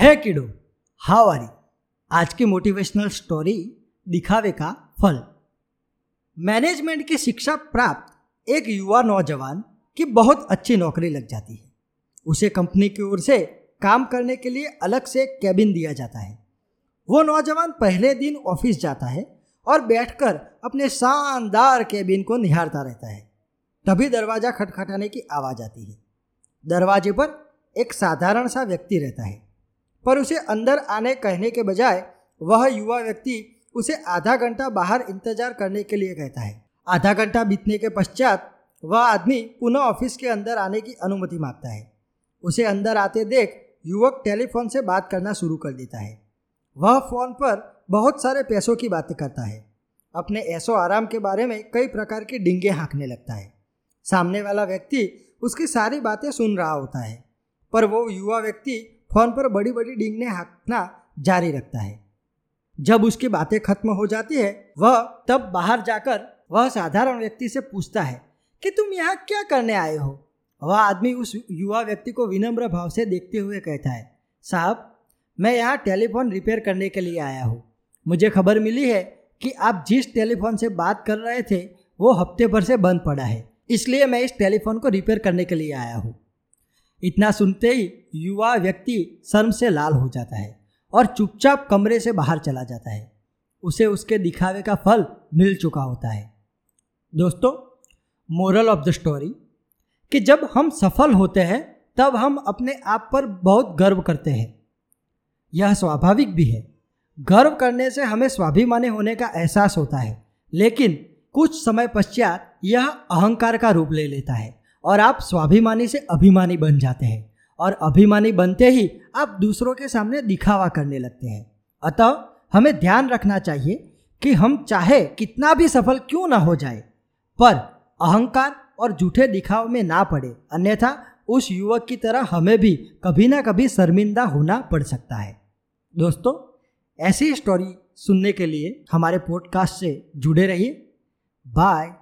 है किडो how are आज की मोटिवेशनल स्टोरी दिखावे का फल मैनेजमेंट की शिक्षा प्राप्त एक युवा नौजवान की बहुत अच्छी नौकरी लग जाती है उसे कंपनी की ओर से काम करने के लिए अलग से कैबिन दिया जाता है वो नौजवान पहले दिन ऑफ़िस जाता है और बैठकर अपने शानदार कैबिन को निहारता रहता है तभी दरवाज़ा खटखटाने की आवाज़ आती है दरवाजे पर एक साधारण सा व्यक्ति रहता है पर उसे अंदर आने कहने के बजाय वह युवा व्यक्ति उसे आधा घंटा बाहर इंतज़ार करने के लिए कहता है। आधा घंटा बीतने के पश्चात वह आदमी पुनः ऑफ़िस के अंदर आने की अनुमति माँगता है। उसे अंदर आते देख युवक टेलीफोन से बात करना शुरू कर देता है। वह फ़ोन पर बहुत सारे पैसों की बातें करता है। अपने ऐसो आराम के बारे में कई प्रकार की डिंगे हाँकने लगता है। सामने वाला व्यक्ति उसकी सारी बातें सुन रहा होता है। पर वो युवा व्यक्ति फ़ोन पर बड़ी बड़ी डिंगने हाँकना जारी रखता है। जब उसकी बातें खत्म हो जाती है, वह तब बाहर जाकर वह साधारण व्यक्ति से पूछता है कि तुम यहाँ क्या करने आए हो? वह आदमी उस युवा व्यक्ति को विनम्र भाव से देखते हुए कहता है, साहब, मैं यहाँ टेलीफोन रिपेयर करने के लिए आया हूँ। मुझे खबर मिली है कि आप जिस टेलीफोन से बात कर रहे थे, वो हफ़्ते भर से बंद पड़ा है। इसलिए मैं इस टेलीफोन को रिपेयर करने के लिए आया हूँ। इतना सुनते ही युवा व्यक्ति शर्म से लाल हो जाता है और चुपचाप कमरे से बाहर चला जाता है। उसे उसके दिखावे का फल मिल चुका होता है। दोस्तों मोरल ऑफ़ द स्टोरी कि जब हम सफल होते हैं, तब हम अपने आप पर बहुत गर्व करते हैं। यह स्वाभाविक भी है। गर्व करने से हमें स्वाभिमानी होने का एहसास होता है, लेकिन कुछ समय पश्चात यह अहंकार का रूप ले लेता है। और आप स्वाभिमानी से अभिमानी बन जाते हैं। और अभिमानी बनते ही आप दूसरों के सामने दिखावा करने लगते हैं। अतः हमें ध्यान रखना चाहिए कि हम चाहे कितना भी सफल क्यों ना हो जाए, पर अहंकार और झूठे दिखाव में ना पड़े। अन्यथा उस युवक की तरह हमें भी कभी ना कभी शर्मिंदा होना पड़ सकता है। दोस्तों, ऐसी स्टोरी सुनने के लिए हमारे पॉडकास्ट से जुड़े रहिए। बाय